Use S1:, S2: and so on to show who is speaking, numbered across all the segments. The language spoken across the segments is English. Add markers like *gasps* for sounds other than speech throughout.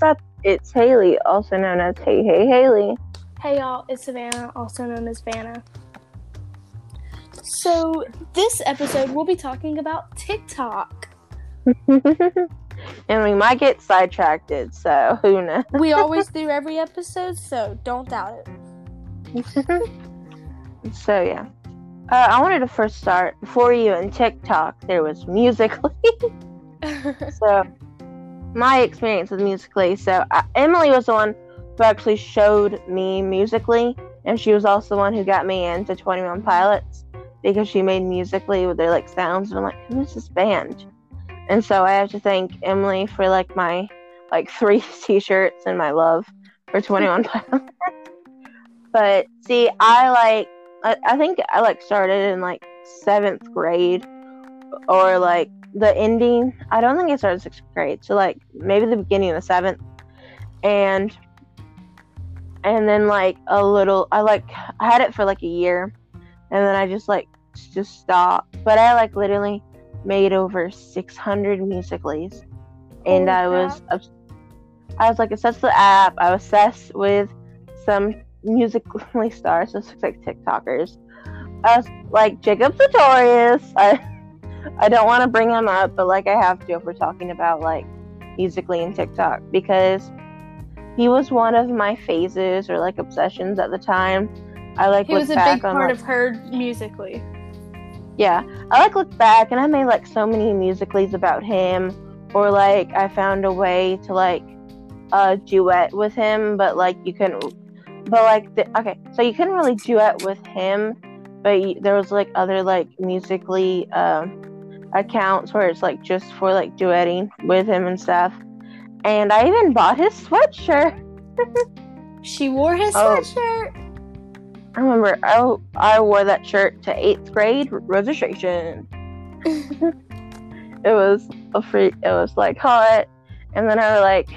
S1: what's up? It's Haley, also known as Hey Hey Haley.
S2: Hey y'all, it's Savannah, also known as Vanna. So, this episode we'll be talking about TikTok. *laughs*
S1: and we might get sidetracked, so who knows?
S2: we always do every episode, so don't doubt
S1: it. *laughs* so, yeah. Uh, I wanted to first start before you and TikTok, there was Musical.ly. *laughs* so, my experience with Musical.ly. So, uh, Emily was the one who actually showed me Musical.ly, and she was also the one who got me into 21 Pilots because she made Musical.ly with their like sounds, and I'm like, who's this band? And so I have to thank Emily for like my like *laughs* three t-shirts and my love for 21 *laughs* Pilots. but see, I like I, I think I like started in like seventh grade or like the ending. I don't think I started sixth grade, so like maybe the beginning of the seventh, and and then like a little. I like I had it for like a year, and then I just like just stopped. But I like literally made over six hundred Musical.lys, and oh, I was I was like obsessed with the app. I was obsessed with some Musical.ly stars, so like TikTokers. I was like Jacob Sartorius. I I don't want to bring him up, but like I have to if we're talking about like Musical.ly and TikTok because he was one of my phases or like obsessions at the time. I like
S2: he was a big part like, of her Musical.ly.
S1: Yeah, I like look back and I made like so many Musical.lys about him, or like I found a way to like uh duet with him, but like you couldn't but like the, okay so you couldn't really duet with him but you, there was like other like Musical.ly um, accounts where it's like just for like duetting with him and stuff. And i even bought his sweatshirt. *laughs*
S2: She wore his oh, sweatshirt.
S1: I remember I, I wore that shirt to eighth grade registration. *laughs* It was a free it was like hot. And then i was like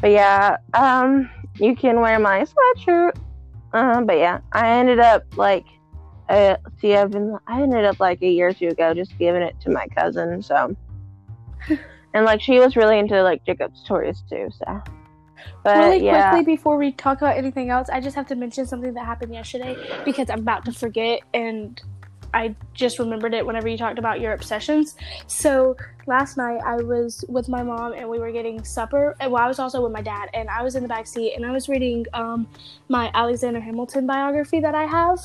S1: but yeah um you can wear my sweatshirt. Uh, but yeah, I ended up like, uh, see, I've been, I ended up like a year or two ago just giving it to my cousin. So, *laughs* and like she was really into like Jacob's Sartorius too. So,
S2: but really yeah. quickly before we talk about anything else, I just have to mention something that happened yesterday because I'm about to forget and I just remembered it whenever you talked about your obsessions. So last night I was with my mom and we were getting supper. And well, I was also with my dad and I was in the back seat and I was reading um, my Alexander Hamilton biography that I have.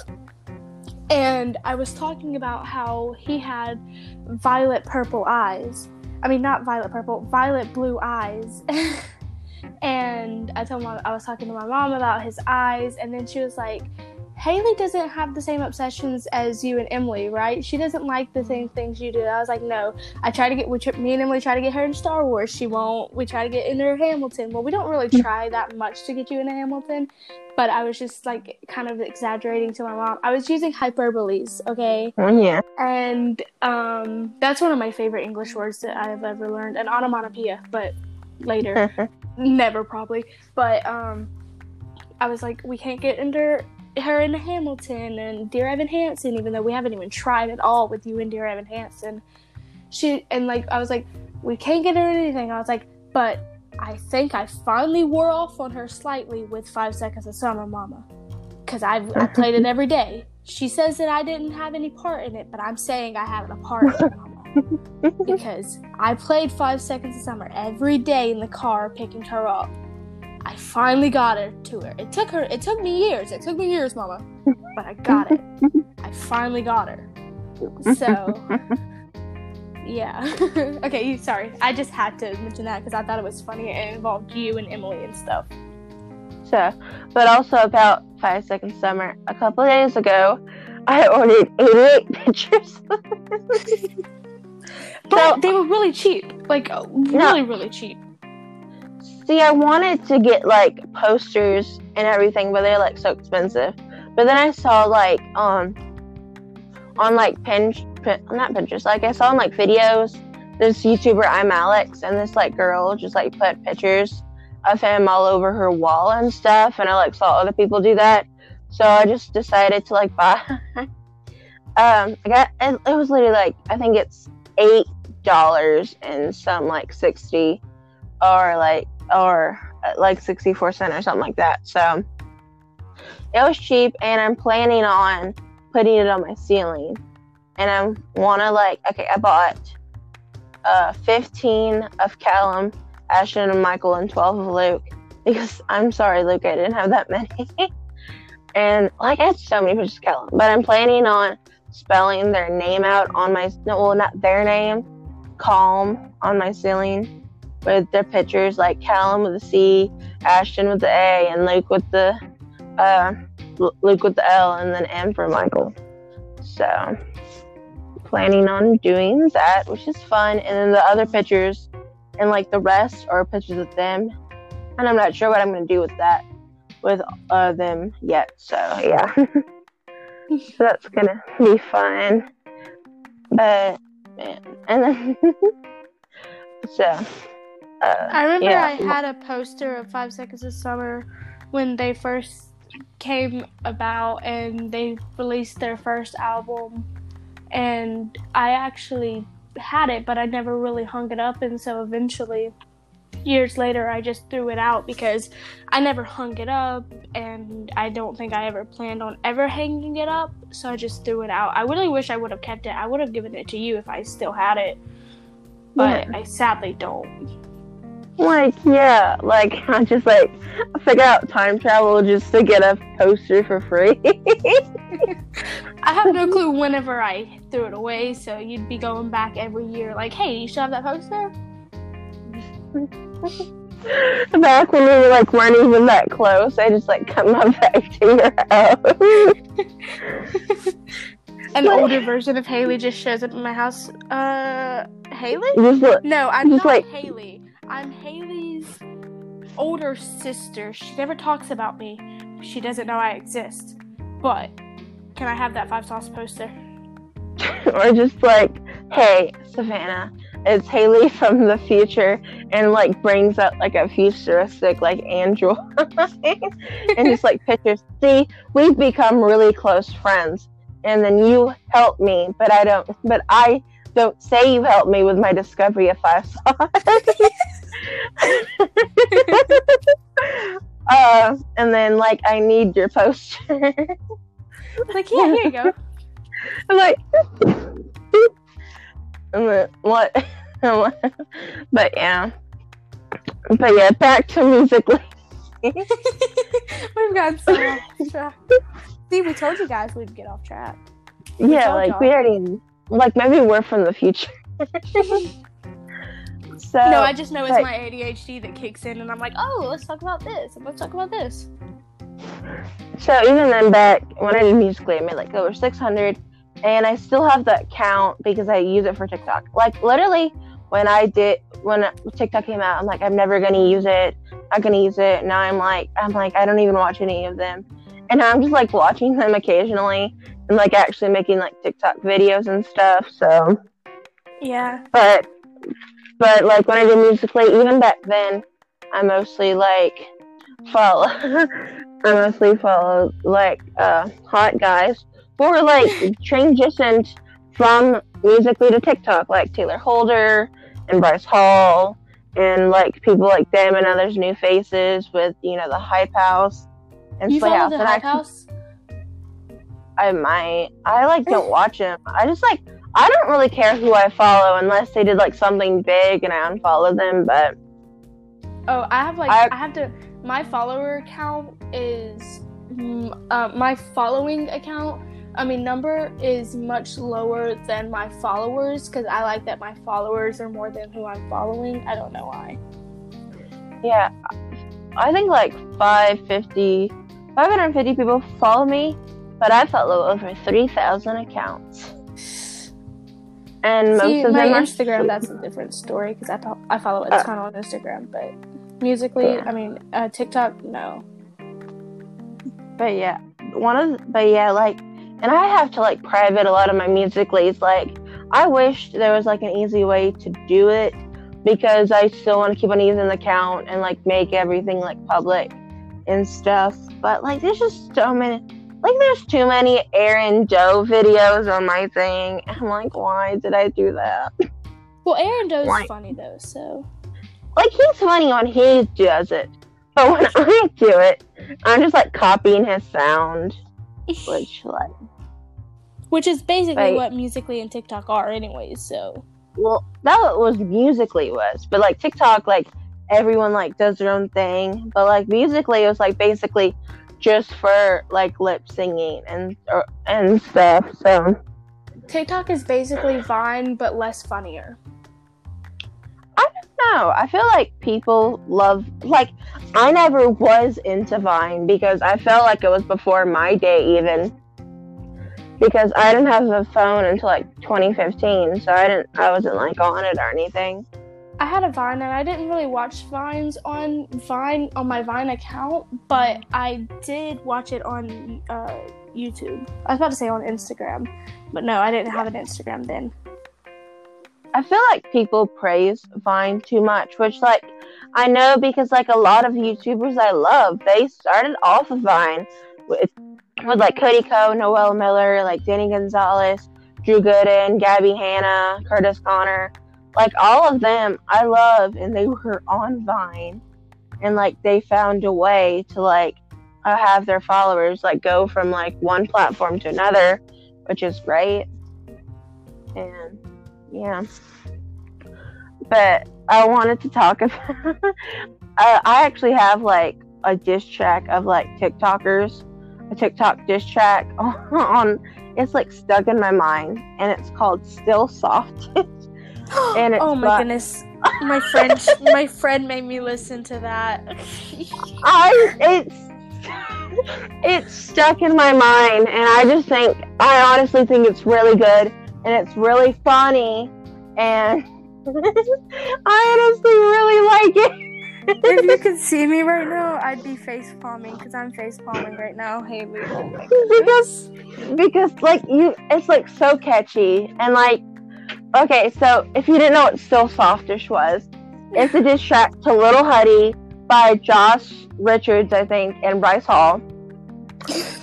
S2: And I was talking about how he had violet purple eyes. I mean, not violet purple, violet blue eyes. *laughs* and I told mom I was talking to my mom about his eyes, and then she was like, Haley doesn't have the same obsessions as you and Emily, right? She doesn't like the same things you do. I was like, no. I try to get, we, me and Emily try to get her in Star Wars. She won't. We try to get into Hamilton. Well, we don't really mm. try that much to get you into Hamilton, but I was just like kind of exaggerating to my mom. I was using hyperboles, okay?
S1: Oh, yeah.
S2: And um, that's one of my favorite English words that I've ever learned. An onomatopoeia, but later. *laughs* Never probably. But um, I was like, we can't get into her in Hamilton and Dear Evan Hansen, even though we haven't even tried at all with you and Dear Evan Hansen. She and like I was like, we can't get her anything. I was like, but I think I finally wore off on her slightly with Five Seconds of Summer, Mama, because I I played it every day. She says that I didn't have any part in it, but I'm saying I had a part in it, Mama, *laughs* because I played Five Seconds of Summer every day in the car picking her up I finally got it to her. It took her. It took me years. It took me years, Mama, but I got it. I finally got her. So, *laughs* yeah. *laughs* okay, sorry. I just had to mention that because I thought it was funny and it involved you and Emily and stuff.
S1: So, but also about Five Second Summer. A couple days ago, I ordered 88 *laughs* pictures.
S2: but so, they were really cheap. Like, really, no, really cheap.
S1: See, I wanted to get like posters and everything, but they're like so expensive. But then I saw like um on like Pin, Pin not Pinterest, like I saw in like videos this YouTuber I'm Alex and this like girl just like put pictures of him all over her wall and stuff, and I like saw other people do that, so I just decided to like *laughs* buy. um, I got it, it was literally like I think it's eight dollars and some like sixty or like or uh, like 64 cent or something like that. So it was cheap, and I'm planning on putting it on my ceiling. And I want to like, okay, I bought uh, 15 of Calum, Ashton, and Michael, and 12 of Luke because *laughs* I'm sorry, Luke, I didn't have that many. *laughs* and like, I had so many pictures of Calum, but I'm planning on spelling their name out on my, no, well, not their name, Calm on my ceiling with their pictures, like Calum with the C, Ashton with the A, and Luke with the, uh, Luke with the L, and then M for Michael. So, planning on doing that, which is fun. And then the other pictures and like the rest are pictures of them. And I'm not sure what I'm to do with that, with uh, them yet. So, yeah. *laughs* so that's to be fun. But, man. And then, *laughs* so. Uh,
S2: I remember
S1: yeah.
S2: I had a poster of Five Seconds of Summer when they first came about and they released their first album and I actually had it, but I never really hung it up. And so eventually, years later, I just threw it out because I never hung it up, and I don't think I ever planned on ever hanging it up. So I just threw it out. I really wish I would have kept it. I would have given it to you if I still had it, but
S1: Yeah.
S2: I sadly don't.
S1: Like, yeah, like, *laughs* I just like figure out time travel just to get a poster for free. *laughs*
S2: I have no clue *laughs* whenever I threw it away, so you'd be going back every year, like, hey, you still have that poster?
S1: Back when we were like weren't even that close, I just like come up back to your house.
S2: An
S1: What?
S2: older version of Haley just shows up in my house. Uh, Haley? No, I'm
S1: Just
S2: not
S1: like-
S2: Haley. I'm Haley's older sister. She never talks about me. She doesn't know I exist. But can I have that 5SOS poster? *laughs*
S1: or just like, hey, Savannah, it's Haley *laughs* from the future, and like brings up like a futuristic like android, *laughs* and just like pictures. See, we've become really close friends, and then you help me, but I don't. But I don't say you helped me with my discovery of five stars. *laughs* uh, and then like I need your poster.
S2: Like, yeah, here you go. *laughs*
S1: I'm like, *laughs* I'm like, what? But yeah, but yeah, back to Musical.ly.
S2: We've got so off track. See, we told you guys we'd get off track.
S1: yeah, like
S2: y'all.
S1: we already, like maybe we're from the future. So
S2: no, I just know it's my ADHD that kicks in, and I'm like, oh, let's talk about this, and let's talk about this.
S1: So even then, back when I did Musical.ly, I made like over 600, and I still have that count because I use it for TikTok. Like literally, when I did when TikTok came out, I'm like, I'm never gonna use it. Not gonna use it. Now I'm like, I'm like, I don't even watch any of them, and I'm just like watching them occasionally and like actually making like TikTok videos and stuff. So,
S2: Yeah.
S1: but but like when I did Musical.ly, even back then, I mostly like follow. *laughs* I mostly follow like uh, hot guys who are like *laughs* transitioned from Musical.ly to TikTok, like Taylor Holder and Bryce Hall, and like people like them and others new faces with you know the Hype House and
S2: You follow the Hype
S1: I,
S2: House?
S1: I might. I like don't *laughs* watch them. I just like. I don't really care who I follow unless they did like something big and I unfollow them. But
S2: Oh, I have like
S1: I-
S2: I, have to. My follower count is mm, uh, my following account. I mean, number is much lower than my followers because I like that my followers are more than who I'm following. I don't know why.
S1: yeah, I think like 550, 550 people follow me, but I follow over 3,000 accounts. And most
S2: See,
S1: of
S2: my
S1: them are
S2: Instagram. That's a *laughs* different story because I fo- I follow a
S1: Uh.
S2: ton on Instagram, but Musical.ly,
S1: Yeah.
S2: I mean, uh, TikTok, no.
S1: But yeah, one of but yeah, like, and I have to like private a lot of my Musical.lys. Like, I wish there was like an easy way to do it because I still want to keep on using the account and like make everything like public and stuff. But like, there's just so many. Like, there's too many Aaron Doe videos on my thing. *laughs* I'm like, why did I do that?
S2: Well, Aaron Doe's
S1: Right.
S2: funny though, so
S1: like he's funny when he does it, but when *laughs* I do it, I'm just like copying his sound, which like
S2: Which is basically
S1: Right.
S2: what Musical.ly and TikTok are, anyways. So
S1: well that was Musical.ly was, but like TikTok like everyone like does their own thing, but like Musical.ly it was like basically just for like lip singing and or, and stuff. So
S2: TikTok is basically Vine, but less funnier.
S1: I don't know. I feel like people love like I never was into Vine because I felt like it was before my day even. Because I didn't have a phone until like 2015, so I didn't I wasn't like on it or anything.
S2: I had a Vine and I didn't really watch Vines on Vine on my Vine account, but I did watch it on uh, YouTube. I was about to say on Instagram, but no, I didn't have an Instagram then.
S1: I feel like people praise Vine too much, which like I know because like a lot of YouTubers I love, they started off of Vine with, with like Cody Ko, Noel Miller, like Danny Gonzalez, Drew Gooden, Gabbie Hanna, Curtis Connor, like all of them I love, and they were on Vine, and like they found a way to like uh, have their followers like go from like one platform to another, which is great, and yeah. But I wanted to talk *laughs* about. I, I actually have like a diss track of like TikTokers, a TikTok diss track *laughs* on. It's like stuck in my mind, and it's called "Still Soft." *laughs* *gasps* And it's
S2: oh my
S1: got-
S2: goodness, my friend, my friend made me listen to that.
S1: I it's it's stuck in my mind, and I just think I honestly think it's really good, and it's really funny, and *laughs* I honestly really like it.
S2: if you *laughs* could see me right now, I'd be face palming because I'm face palming right now, Haley. Oh *laughs*
S1: because because like you it's like so catchy and like okay so if you didn't know what still softish was it's a diss track to Lil Huddy by josh richards i think and bryce hall.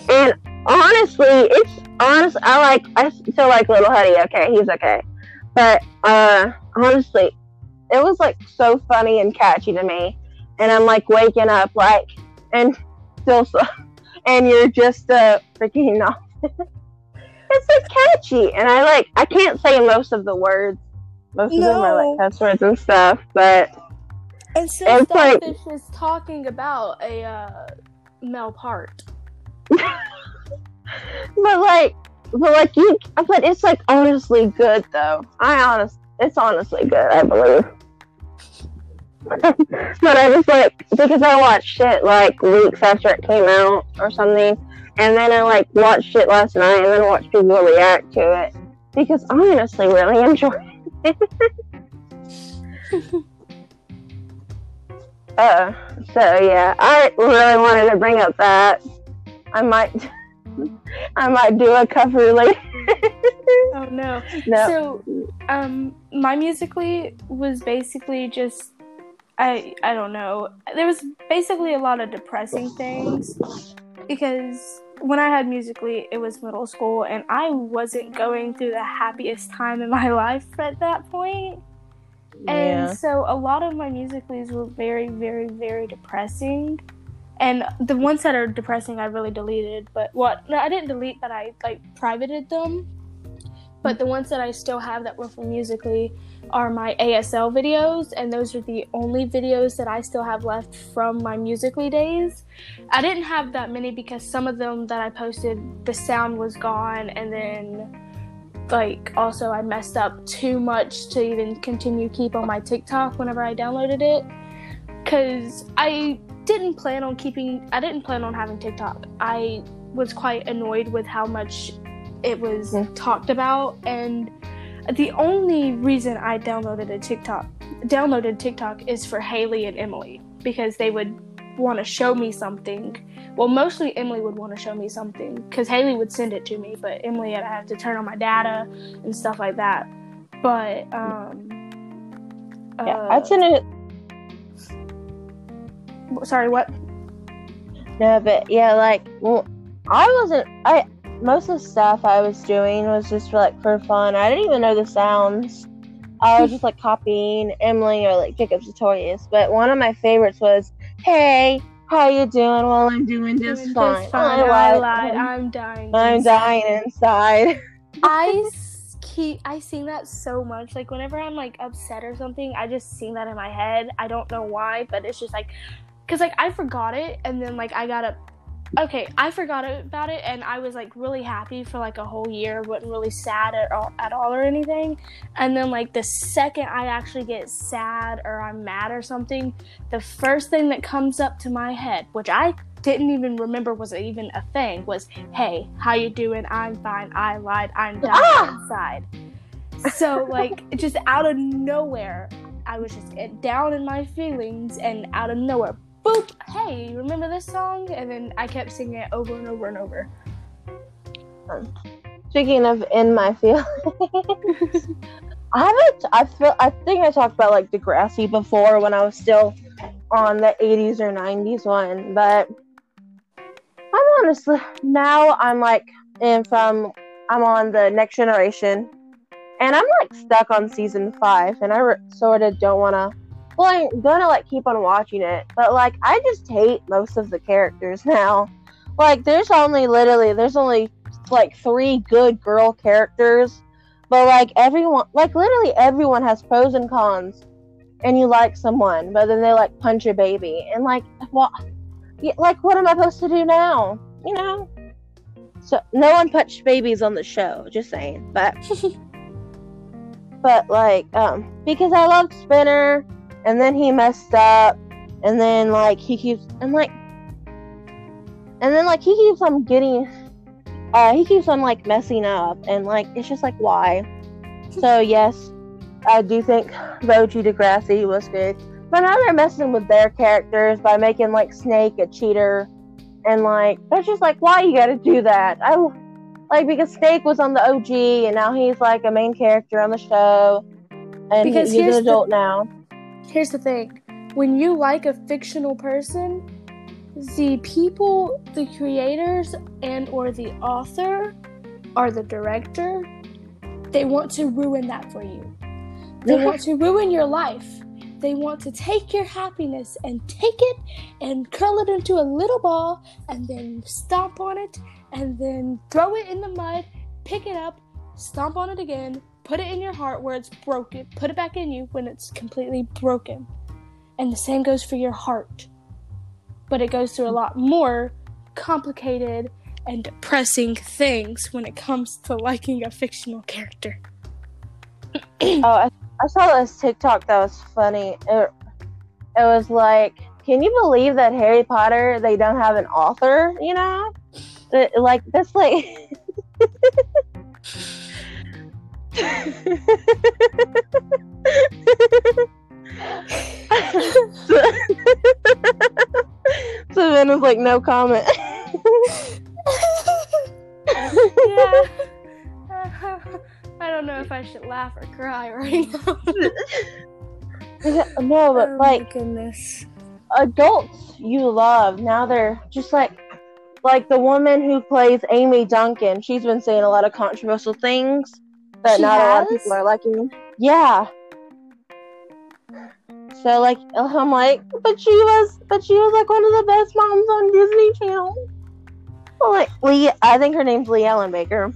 S1: And honestly it's honest i like i still like little huddy okay he's okay. But uh honestly it was like so funny and catchy to me. And i'm like waking up like and still so *laughs* and you're just uh freaking not *laughs* it's like catchy and i like i can't say most of the words. Most of them are like cuss words and stuff but
S2: And so
S1: It's like-
S2: is talking about a uh, male part. *laughs*
S1: but like but like you but it's like honestly good though. I honest it's honestly good i believe. *laughs* But i just like because i watched it like weeks after it came out or something and then i like watched it last night and then watched people react to it. Because i honestly really enjoy it. *laughs* Uh so yeah. I really wanted to bring up that. I might *laughs* i might do a cover later. *laughs*
S2: Oh no.
S1: no.
S2: So, um, my Musical.ly was basically just, I I don't know. There was basically a lot of depressing things because when I had Musical.ly, it was middle school, and I wasn't going through the happiest time in my *laughs* life at that point.
S1: yeah
S2: And so a lot of my Musical.lys were very, very, very depressing. And the ones that are depressing, I really deleted. But what? No, I didn't delete, but I like privated them. But the ones that I still have that were from Musical.ly are my ASL videos, and those are the only videos that I still have left from my Musical.ly days. I didn't have that many because some of them that I posted, the sound was gone, and then like also I messed up too much to even continue keep on my TikTok whenever I downloaded it cuz I didn't plan on keeping I didn't plan on having TikTok. I was quite annoyed with how much it was talked about and the only reason I downloaded a TikTok downloaded TikTok is for Haley and Emily because they would want to show me something. Well, mostly Emily would want to show me something because Haley would send it to me, but Emily I'd have to turn on my data and stuff like that. But um,
S1: yeah
S2: uh,
S1: i'd send it
S2: sorry, what?
S1: no but yeah like well i wasn't i most of the stuff i was doing was just for like for fun i didn't even know the sounds I was just like copying Emily or like Jacob's tutorials. But one of my favorites was, "Hey, how you doing? Well, I'm doing just
S2: Doing
S1: fine.
S2: just fine.
S1: I
S2: I
S1: lied.
S2: lied. I'm dying.
S1: I'm dying inside." *laughs*
S2: I s- keep I sing that so much. Like whenever I'm like upset or something, I just sing that in my head. I don't know why, but it's just like, cause like I forgot it, and then like I got up. Okay, I forgot about it, and I was like really happy for like a whole year. wasn't really sad at all, at all or anything. And then like the second I actually get sad or I'm mad or something, the first thing that comes up to my head, which I didn't even remember was even a thing, was "Hey, how you doing? I'm fine. I lied. I'm dying
S1: Ah!
S2: inside." So like *laughs* just out of nowhere, I was just eh, down in my feelings, and out of nowhere, boop! Hey, remember this song? And then I kept singing it over and over and over.
S1: Um, speaking of in my feelings, *laughs* I haven't. I feel. I think I talked about like Degrassi before when I was still on the 80s or 90s one, but I'm honestly now I'm like and from I'm on the next generation, and I'm like stuck on season five, and I re- sort of don't want to. Well, I'm gonna like keep on watching it, but like I just hate most of the characters *laughs* now. Like there's only literally there's only like three good girl characters, but like everyone, like literally everyone has pros and cons, and you like someone, but then they like punch a baby, and like what, yeah, like what am I supposed to do now? You know. So no one punched babies on the show. Just saying, but *laughs* but like um because I loved Spinner, and then he messed up, and then like he keeps and like and then like he keeps on getting uh he keeps on like messing up. And like it's just like why? So yes i do think Boji degrassi was good. But now they're messing with their characters by making like snake a cheater. And like that's just like why you gotta do that? I like because snake was on the og and now he's like a main character on the show. And
S2: Because
S1: he's an
S2: the-
S1: adult now
S2: Here's the thing: when you like a fictional person, the people, the creators, and or the author, or the director, they want to ruin that for you. They want to ruin your life. They want to take your happiness and take it and curl it into a little ball and then stomp on it and then throw it in the mud, pick it up, stomp on it again, put it in your heart where it's broken, put it back in you when it's completely broken. And the same goes for your heart. But it goes through a lot more complicated and depressing things when it comes to liking a fictional character. *clears throat*
S1: Oh, I, I saw this TikTok that was funny. It, it was like, can you believe that Harry Potter they don't have an author? You know, That- like that's like. *laughs* so, *laughs* so then it was like no comment.
S2: yeah. *laughs* I don't know if I should laugh or cry right now. *laughs*
S1: no, but
S2: oh
S1: like
S2: goodness.
S1: adults you love now they're just like like the woman who plays Amy Duncan. She's been saying a lot of controversial things that
S2: She
S1: not a lot of people are liking. Yeah. So like I'm like, but she was, but she was like one of the best moms on Disney Channel. Well, like Lee, I think her name's Leigh-Allyn Baker.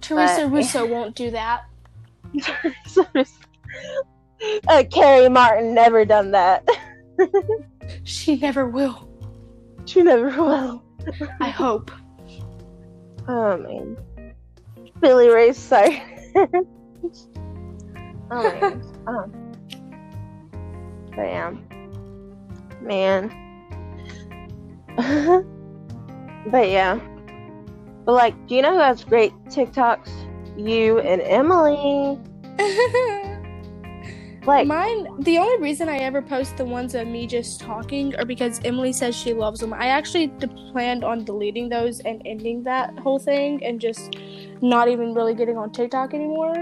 S2: Teresa
S1: but-
S2: Russo won't do that. *laughs*
S1: Uh, Carey Martin never done that. *laughs*
S2: She never will.
S1: she never will.
S2: I hope.
S1: Oh man. Billy Ray's sorry. *laughs* oh man. Oh. But yeah. Man. *laughs* but yeah. But like, do you know who has great TikToks? You and Emily. *laughs* Like
S2: Mine, the only reason I ever post the ones of me just talking are because Emily says she loves them. I actually planned on deleting those and ending that whole thing and just not even really getting on TikTok anymore.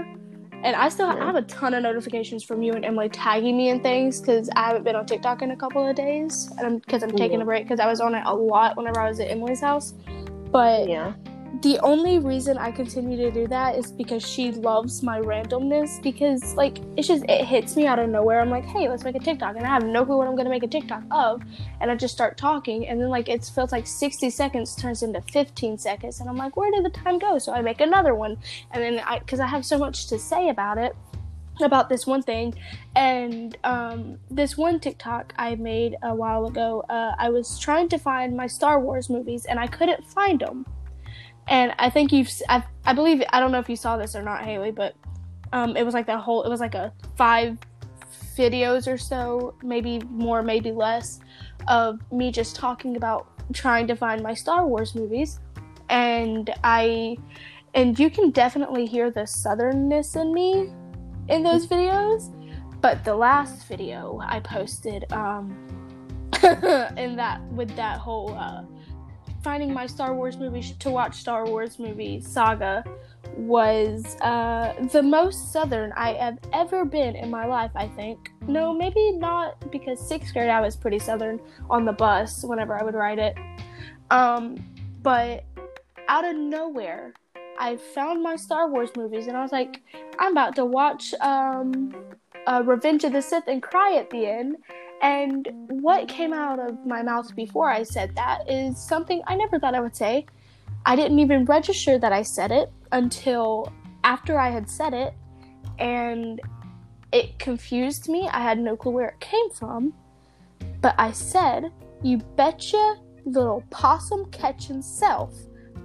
S2: And I still I have a ton of notifications from you and Emily tagging me in things because I haven't been on TikTok in a couple of days, and because I'm, taking
S1: Yeah.
S2: a break because I was on it a lot whenever I was at Emily's house. But
S1: yeah.
S2: The only reason I continue to do that is because she loves my randomness. Because like it's just it hits me out of nowhere. I'm like, hey, let's make a TikTok, and I have no clue what I'm gonna make a TikTok of, and I just start talking, and then like it feels like 60 seconds turns into 15 seconds, and I'm like, where did the time go? So I make another one, and then I because I have so much to say about it about this one thing and um, this one tiktok i made a while ago uh, i was trying to find my star wars movies and i couldn't find them and I think you've I, I believe I don't know if you saw this or not, Haley, but um, it was like that whole it was like a five videos or so, maybe more, maybe less, of me just talking about trying to find my Star Wars movies, and I and you can definitely hear the southernness in me in those videos. But the last video I posted um, *laughs* in that with that whole uh, finding my Star Wars movie to watch Star Wars movie saga was uh, the most southern I have ever been in my life. I think no, maybe not because sixth grade I was pretty southern on the bus whenever I would ride it. Um, but out of nowhere, I found my Star Wars movies and I was like, I'm about to watch um, uh, Revenge of the Sith and cry at the end. And what came out of my mouth before I said that is something I never thought I would say. I didn't even register that I said it until after I had said it, and it confused me. I had no clue where it came from. But I said, You betcha, little possum catching self.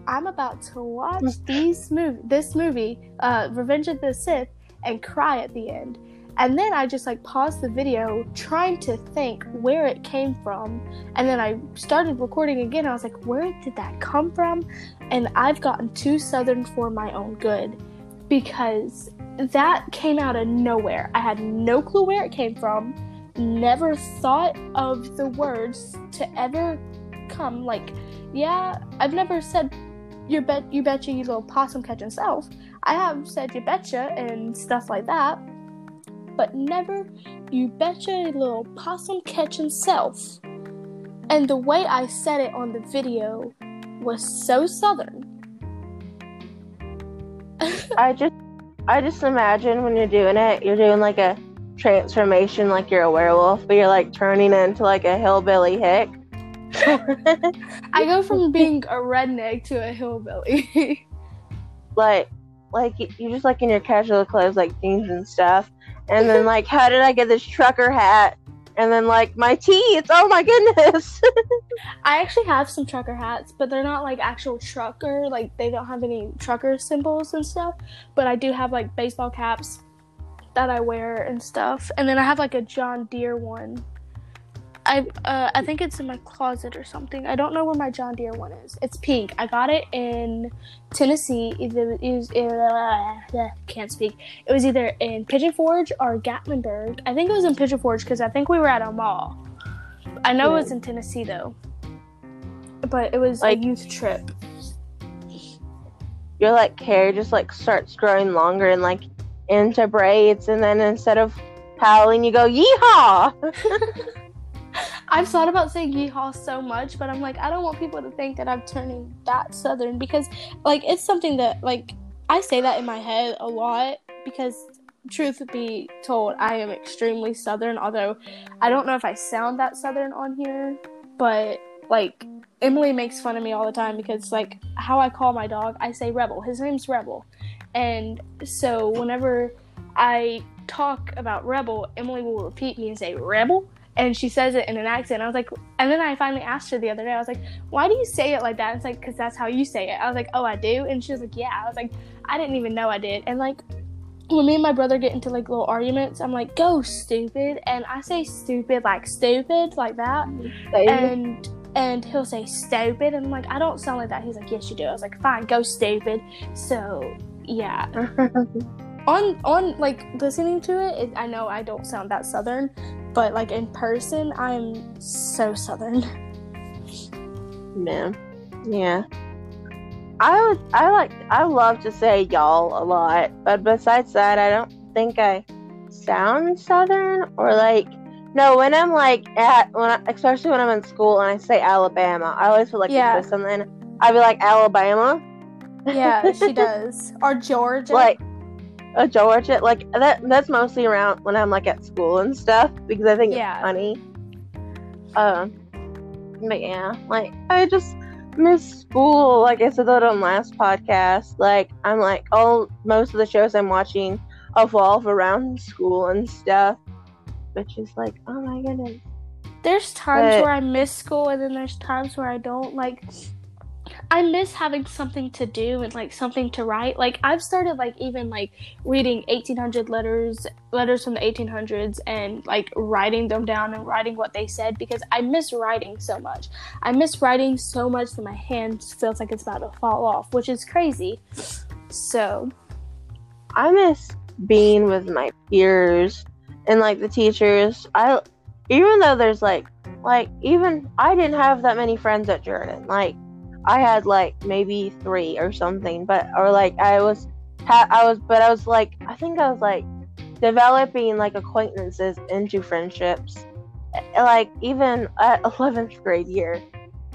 S2: I'm about to watch *laughs* these movie, this movie, uh, Revenge of the Sith, and cry at the end. And then I just like paused the video trying to think where it came from. And then I started recording again. I was like, where did that come from? And I've gotten too southern for my own good because that came out of nowhere. I had no clue where it came from, never thought of the words to ever come. Like, yeah, I've never said you bet you betcha you little possum catching self. I have said you betcha and stuff like that but never you betcha a little possum catch himself. And the way I said it on the video was so southern. *laughs*
S1: I just I just imagine when you're doing it, you're doing like a transformation like you're a werewolf, but you're like turning into like a hillbilly hick. *laughs*
S2: I go from being a redneck to a hillbilly. *laughs*
S1: like like you just like in your casual clothes like jeans and stuff and then like how did i get this trucker hat? And then like my teeth. Oh my goodness. *laughs*
S2: I actually have some trucker hats but they're not like actual trucker like they don't have any trucker symbols and stuff but i do have like baseball caps that i wear and stuff. And then i have like a john deere one I uh, I think it's in my closet or something. I don't know where my John Deere one is. It's pink. I got it in Tennessee. Either it was uh, can't speak. It was either in Pigeon Forge or Gatlinburg. I think it was in Pigeon Forge because I think we were at a mall. I know yeah. it was in Tennessee though, but it was like, a youth trip.
S1: Your like hair just like starts growing longer and like into braids, and then instead of howling, you go yeehaw. *laughs*
S2: I've thought about saying yeehaw so much, but I'm like, I don't want people to think that I'm turning that southern because, like, it's something that, like, I say that in my head a lot because, truth be told, I am extremely southern. Although I don't know if I sound that southern on here, but like, Emily makes fun of me all the time because, like, how I call my dog, I say Rebel. His name's Rebel. And so whenever I talk about Rebel, Emily will repeat me and say, Rebel? And she says it in an accent. I was like, and then I finally asked her the other day. I was like, why do you say it like that? It's like, because that's how you say it. I was like, oh, I do. And she was like, yeah. I was like, I didn't even know I did. And like, when me and my brother get into like little arguments, I'm like, go stupid, and I say stupid like stupid like that, and and he'll say stupid, and I'm like, I don't sound like that. He's like, yes, you do. I was like, fine, go stupid. So yeah. *laughs* on on like listening to it, it, I know I don't sound that southern, but like in person, I'm so southern.
S1: Man, yeah. I would, I like, I love to say y'all a lot, but besides that, I don't think I sound southern or like. No, when I'm like at when, I, especially when I'm in school and I say Alabama, I always feel like yeah. something. I'd be like Alabama,
S2: Yeah, she *laughs* does. Or Georgia.
S1: like a Georgia, like that. That's mostly around when I'm like at school and stuff because I think
S2: Yeah.
S1: it's funny. Um, but yeah, like I just miss school. Like I said that on last podcast. Like I'm like all most of the shows I'm watching evolve around school and stuff, which is like oh my goodness.
S2: there's times
S1: but-
S2: where I miss school, and then there's times where I don't. Like, I miss having something to do and like something to write. Like I've started like even like reading 1800 letters, letters from the 1800s, and like writing them down and writing what they said because I miss writing so much. I miss writing so much that my hand feels like it's about to fall off, which is crazy. So
S1: I miss being with my peers and like the teachers. I even though there's like like even I didn't have that many friends at Jordan. Like I had like maybe 3 or something, but or like I was ha- I was but I was like I think I was like developing like acquaintances into friendships eh, like even at *laughs* 11th grade year.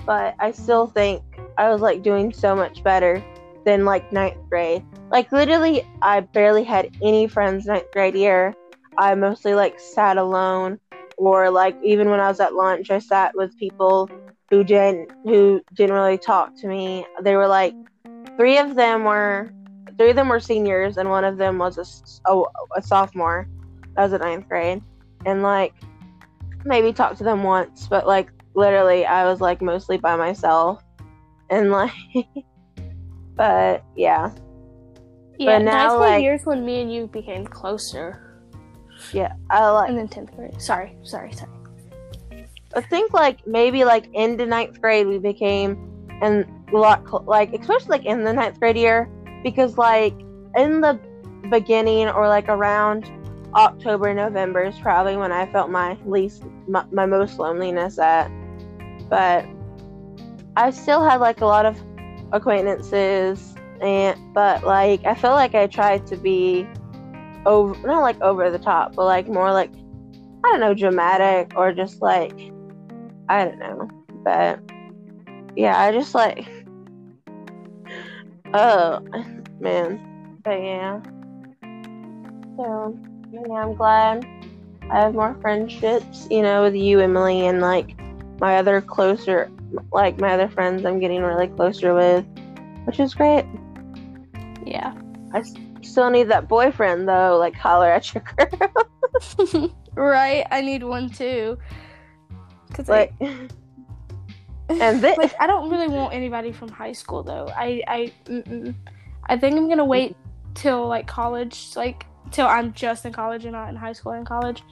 S1: But I still think I was like doing so much better than like ninth grade. Like literally, I barely had any friends ninth grade year. I mostly like sat alone, or like even when I was at lunch, I sat with people who didn't who didn't really talk to me. They were like three of them were three of them were seniors, and one of them was a oh, a sophomore. That was in ninth grade, and like maybe talked to them once, but like literally, I was like mostly by myself, and like. *laughs* But yeah,
S2: yeah,
S1: But now,
S2: ninth grade
S1: like-
S2: years when me and you became closer,
S1: yeah, I like.
S2: and then tenth grade. Sorry, sorry, sorry.
S1: I think like maybe like into ninth grade we became and a lot cl- like especially like in the ninth grade year because like in the beginning or like around October November is probably when I felt my least my, my most loneliness at. But I still had like a lot of acquaintances and but like I feel like I tried to be over not like over the top but like more like I don't know dramatic or just like I don't know but yeah I just like oh man but yeah so yeah I'm glad I have more friendships you know with you Emily and like my other closer like my other friends I'm getting really closer with which is great
S2: Yeah.
S1: I still need that boyfriend though like holler at your *laughs* girl *laughs*
S2: right. I need one too. Cause
S1: like
S2: I, *laughs*
S1: and then
S2: like I don't really want anybody from high school though. I I mm-mm. I think I'm gonna wait till like college, like till I'm just in college and not in high school and college,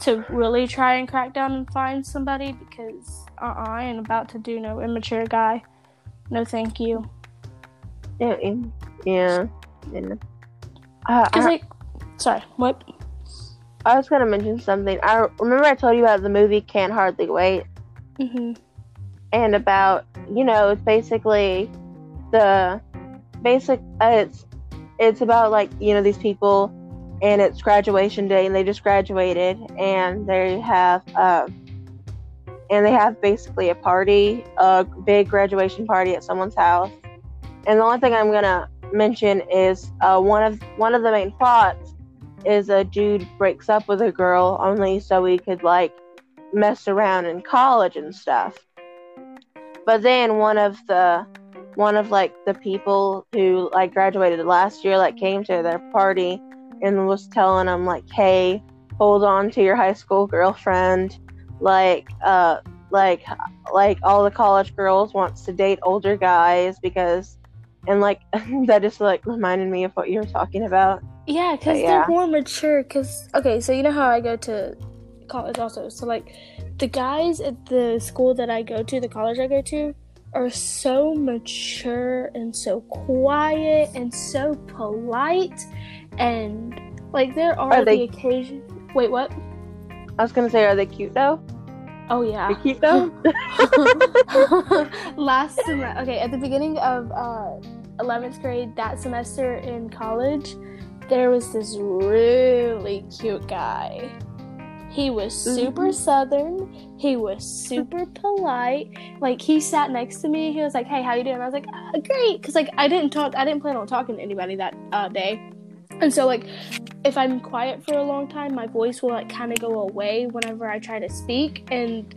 S2: to really try and crack down and find somebody because uh uh I ain't about to do no immature guy. No, thank you.
S1: yeah yeah, yeah. Uh,
S2: like, sorry, what?
S1: I was gonna mention something. I remember I told you about the movie Can't Hardly Wait?
S2: Hmm
S1: and about you know it's basically the basic uh, it's it's about like you know these people and it's graduation day and they just graduated and they have uh, and they have basically a party a big graduation party at someone's house. And the only thing i'm gonna mention is uh, one of one of the main plots is a dude breaks up with a girl only so he could like mess around in college and stuff. But then one of the one of like the people who like graduated last year like came to their party and was telling them like hey hold on to your high school girlfriend. Like uh like like all the college girls wants to date older guys because and like *laughs* that just like reminded me of what you were talking about
S2: Yeah, because
S1: yeah.
S2: they're more mature. Because okay, so you know how I go to college also. So like, the guys at the school that I go to, the college I go to, are so mature and so quiet and so polite, and like there are,
S1: Are they-
S2: the occasion. Wait, what?
S1: i was gonna say are they cute though
S2: Oh yeah.
S1: they cute though *laughs*
S2: Last semester, okay, at the beginning of uh, 11th grade, that semester in college, there was this really cute guy. He was super southern. He was super *laughs* polite. Like he sat next to me. He was like, "Hey, how you doing?" I was like, uh, "Great," because like I didn't talk. I didn't plan on talking to anybody that uh, day, and so like if I'm quiet for a long time, my voice will like kind of go away whenever I try to speak. And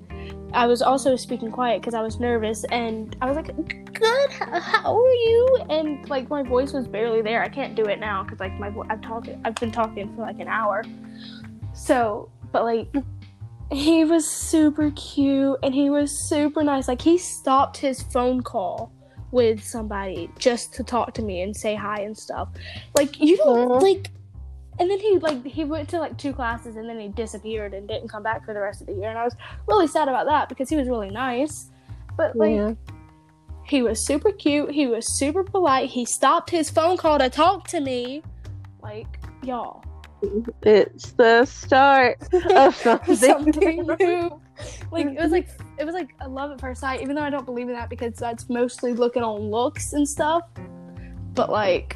S2: I was also speaking quiet because I was nervous, and I was like, "Good, how are you?" And like my voice was barely there. I can't do it now because like my vo- I've talked. I've been talking for like an hour. So, but like he was super cute and he was super nice. Like he stopped his phone call with somebody just to talk to me and say hi and stuff. Like you don't like and then he like he went to like two classes and then he disappeared and didn't come back for the rest of the year and I was really sad about that because he was really nice. But like
S1: Yeah.
S2: he was super cute, he was super polite, he stopped his phone call to talk to me. Like, y'all.
S1: It's the start of *laughs* something.
S2: something new. Like it was like it was like a love at first sight, even though I don't believe in that because that's mostly looking on looks and stuff. But like,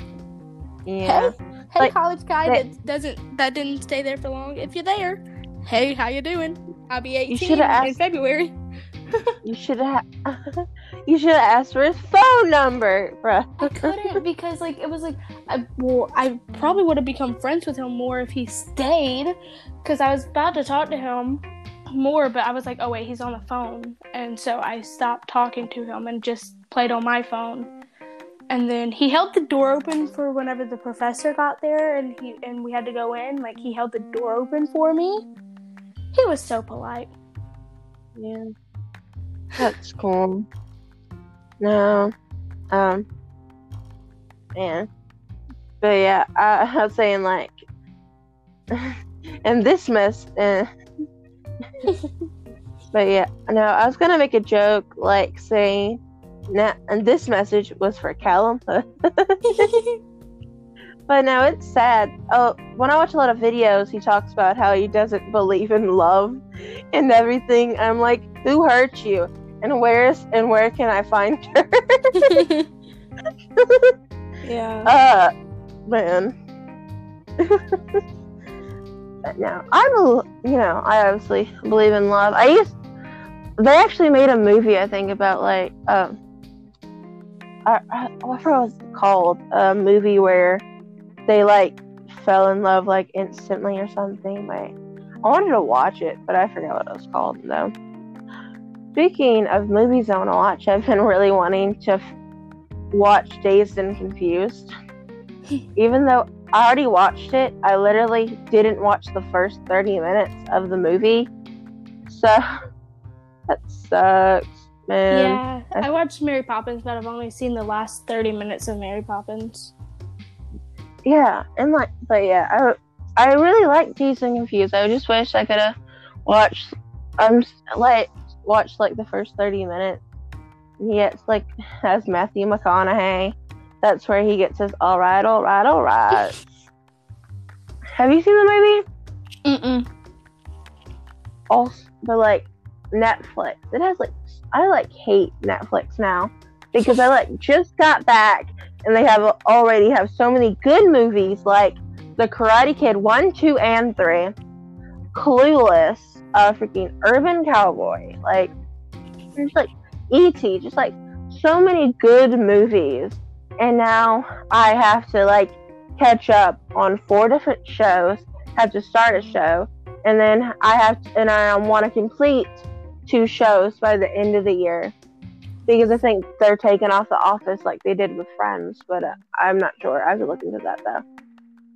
S1: Yeah.
S2: hey,
S1: Like,
S2: college guy
S1: they-
S2: that doesn't that didn't stay there for long. If you're there, hey, how you doing? I'll be 18
S1: shoulda
S2: in
S1: asked-
S2: February.
S1: You should have. *laughs* you should have asked for his phone number, bruh.
S2: I couldn't because like it was like I well I probably would have become friends with him more if he stayed because I was about to talk to him more but I was like oh wait he's on the phone and so I stopped talking to him and just played on my phone and then he held the door open for whenever the professor got there and he and we had to go in like he held the door open for me he was so polite
S1: Yeah. That's cool. No. Um. yeah But yeah, I, *laughs* I was saying like, *laughs* and this mess. Uh, *laughs* but yeah, no, I was gonna make a joke like saying, nah, and this message was for Calum. *laughs* But now it's sad. Oh, when I watch a lot of videos, he talks about how he doesn't believe in love and everything. I'm like, who hurt you? And where's and where can I find her? *laughs*
S2: yeah
S1: uh, man. but no, I bel you know, I obviously believe in love. I used. They actually made a movie, I think, about like um. I, I, I forgot what it's called. A movie where they like fell in love like instantly or something. Like I wanted to watch it, but I forgot what it was called though. Speaking of movies I want to watch, I've been really wanting to f- watch Dazed and Confused. *laughs* Even though I already watched it, I literally didn't watch the first 30 minutes of the movie. So *laughs* that sucks, man.
S2: yeah, I watched Mary Poppins, but I've only seen the last 30 minutes of Mary Poppins.
S1: Yeah, and like, but yeah, I I really like Dazed and Confused. I just wish I could have watched um like watched like the first thirty minutes. Yeah, it's like has Matthew McConaughey. That's where he gets his all right, all right, all right. have you seen the movie?
S2: Mm-mm.
S1: Also, but like Netflix, it has like I like hate Netflix now because I like just got back and they have already have so many good movies like The Karate Kid one, two, and three, Clueless, uh, freaking Urban Cowboy, like there's like E.T., just like so many good movies, and now I have to like catch up on four different shows, have to start a show, and then I have to, and I want to complete two shows by the end of the year because I think they're taking off the office like they did with Friends, but uh, I'm not sure. I have to look into that though.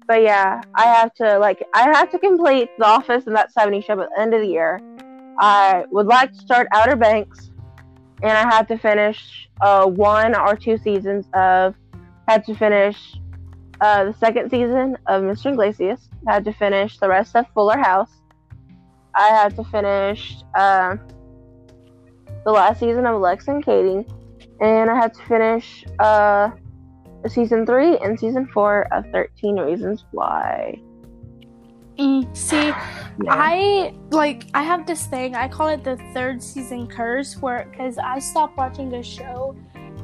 S1: But yeah, I have to like I have to complete the office and that 70 show by the end of the year. I would like to start Outer Banks, and I have to finish uh, one or two seasons of. Had to finish uh, the second season of Mr. Iglesias. Had to finish the rest of Fuller House. I had to finish. Uh, the last season of Alexa and Katie, and I had to finish uh, season three and season four of Thirteen Reasons Why.
S2: Mm, see, *sighs*
S1: Yeah.
S2: I like I have this thing. I call it the third season curse, where because I stopped watching the show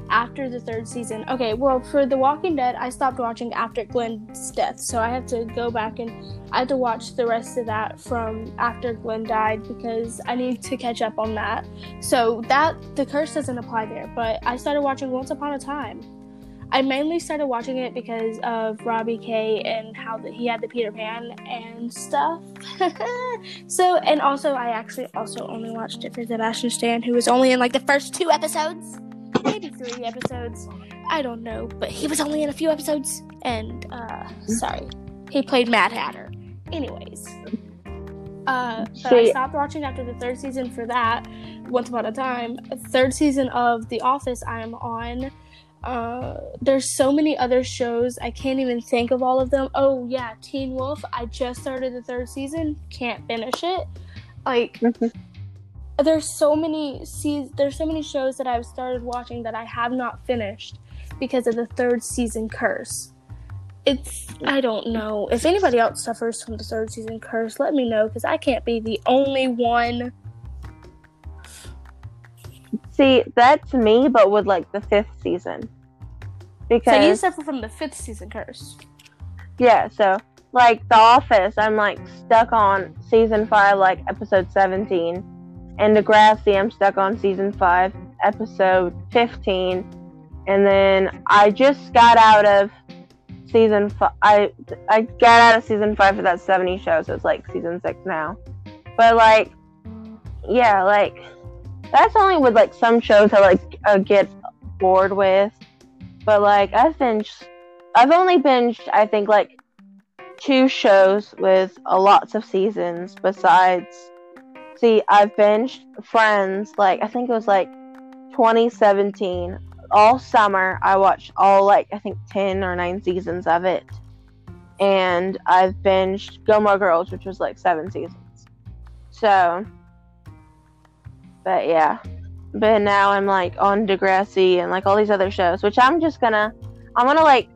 S2: after the third season. Okay, well, for The Walking Dead, I stopped watching after Glenn's death, so I have to go back and I have to watch the rest of that from after Glenn died because I need to catch up on that. So that the curse doesn't apply there, but I started watching Once Upon a Time. I mainly started watching it because of Robbie Kay and how the, he had the Peter Pan and stuff. *laughs* so, and also, I actually also only watched it for Sebastian Stan, who was only in like the first two episodes, three episodes. I don't know, but he was only in a few episodes. And uh, sorry, he played Mad Hatter. Anyways, uh, but I stopped watching after the third season for that. Once upon a time, third season of The Office, I am on uh, there's so many other shows I can't even think of all of them. Oh yeah, Teen Wolf. I just started the third season. Can't finish it. Like there's so many se- there's so many shows that I've started watching that I have not finished because of the third season curse. It's I don't know if anybody else suffers from the third season curse. Let me know because I can't be the only one.
S1: See, that's me, but with like the fifth season.
S2: Because so you suffer from the fifth season curse.
S1: Yeah, so like The Office, I'm like stuck on season five, like episode seventeen, and the Degrassi, I'm stuck on season five, episode fifteen, and then I just got out of season five. I I got out of season five for that seventy show, so it's like season six now. But like, yeah, like that's only with like some shows I like uh, get bored with but like I've binged, I've only binged I think like two shows with a lots of seasons. Besides, see, I've binged Friends. Like I think it was like 2017. All summer, I watched all like I think 10 or 9 seasons of it. And I've binged Gilmore Girls, which was like seven seasons. So, but yeah but now I'm like on Degrassi and like all these other shows, which I'm just gonna, I'm gonna like,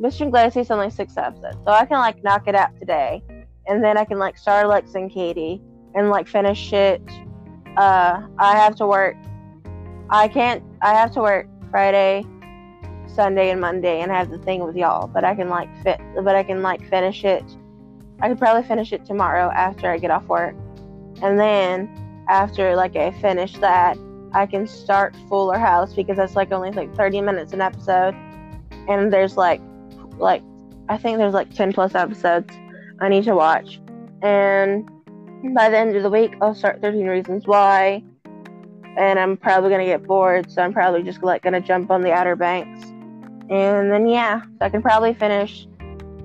S1: Mr. Iglesias's only six episodes, so I can like knock it out today, and then I can like start Alexa and Katie and like finish it. Uh, I have to work. I can't. I have to work Friday, Sunday, and Monday, and have the thing with y'all. But I can like fit. But I can like finish it. I could probably finish it tomorrow after I get off work, and then after like I finish that, I can start Fuller House because that's like only like 30 minutes an episode, and there's like like I think there's like 10 plus episodes I need to watch, and by the end of the week I'll start 13 Reasons Why, and I'm probably gonna get bored, so I'm probably just like gonna jump on the Outer Banks, and then yeah, so I can probably finish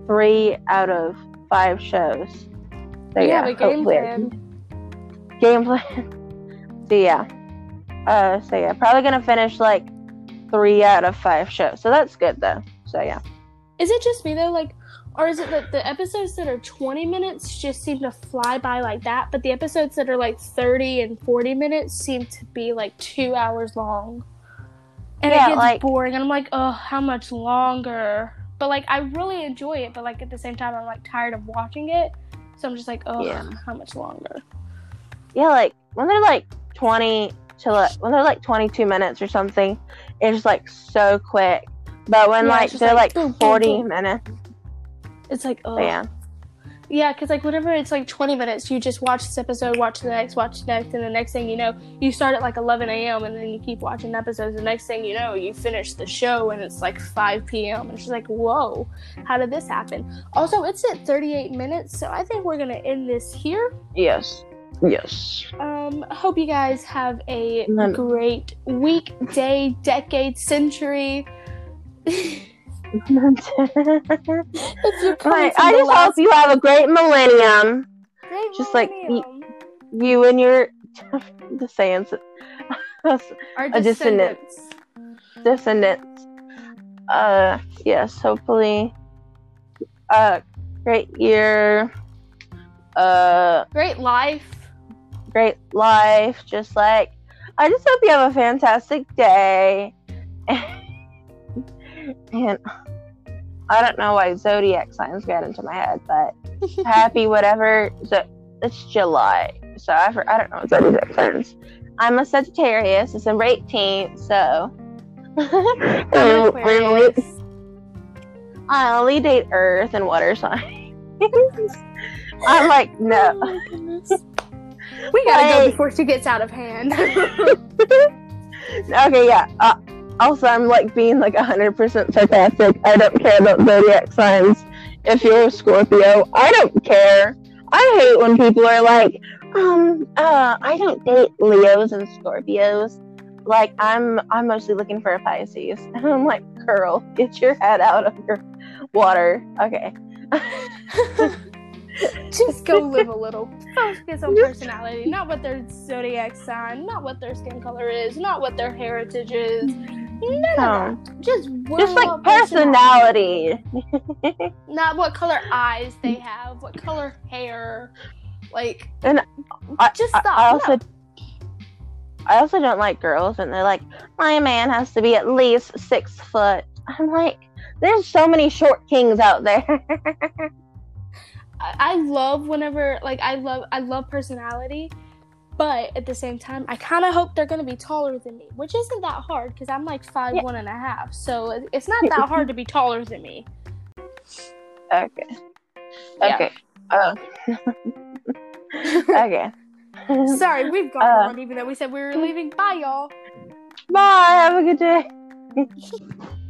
S1: three out of five shows.
S2: So yeah, yeah game plan.
S1: Game plan. *laughs* so yeah. Uh, so yeah, probably gonna finish like three out of five shows. So that's good though. So yeah.
S2: Is it just me though? Like, or is it that the episodes that are 20 minutes just seem to fly by like that, but the episodes that are like 30 and 40 minutes seem to be like two hours long? And yeah, it gets like, boring, and I'm like, oh, how much longer? But like, I really enjoy it, but like at the same time, I'm like tired of watching it. So I'm just like, oh, yeah. how much longer?
S1: Yeah, like when they're like 20 to like when they're like 22 minutes or something it's like so quick but when yeah, like they're like, like boom, 40 boom, boom. minutes
S2: it's like oh. Yeah. Yeah because like whenever it's like 20 minutes you just watch this episode watch the next watch the next and the next thing you know you start at like 11 a.m and then you keep watching episodes. The next thing you know you finish the show and it's like 5 p.m and she's like whoa how did this happen? Also it's at 38 minutes so i think we're gonna end this here.
S1: Yes. Yes.
S2: Um, hope you guys have a great week, day, decade, century. *laughs*
S1: I, I just hope you have a great millennium.
S2: Great
S1: just millennium. like you, you and your *laughs* descendants,
S2: our descendants.
S1: descendants. Uh, yes, hopefully, uh, great year. Uh,
S2: great life
S1: great life. Just like, I just hope you have a fantastic day. *laughs* and I don't know why zodiac signs got into my head, but happy whatever. So it's July. So I, I don't know zodiac signs. I'm a Sagittarius, December 18th. So *laughs*
S2: I'm
S1: We're- we're only- I only date Earth and water signs. *laughs* I'm like,
S2: Oh
S1: no.
S2: goodness. We gotta go before she gets out of hand. *laughs*
S1: okay, yeah. Uh, also, I'm like being like 100% sarcastic. I don't care about zodiac signs. If you're a Scorpio, I don't care. I hate when people are like, um, uh, I don't date Leos and Scorpios. Like, I'm, I'm mostly looking for a Pisces. *laughs* And I'm like, girl, get your head out of your water. Okay. *laughs*
S2: Just go live a little. Focus on personality, not what their zodiac sign, not what their skin color is, not what their heritage is.
S1: Um,
S2: that. Just
S1: just like personality. *laughs*
S2: Not what color eyes they have, what color hair. Like,
S1: I,
S2: just
S1: I-
S2: stop.
S1: I, also,
S2: No.
S1: I also don't like girls, and they're like, my man has to be at least six foot. I'm like, there's so many short kings out there. *laughs*
S2: I I love whenever like I love I love personality, but at the same time I kind of hope they're gonna be taller than me, which isn't that hard because I'm like five
S1: Yeah.
S2: one and a half, so it's not that hard to be taller than me.
S1: okay.
S2: Yeah.
S1: Okay. Oh. *laughs* okay.
S2: Sorry, we've gone
S1: Uh,
S2: on even though we said we were leaving. Bye, y'all.
S1: Bye. Have a good day. *laughs*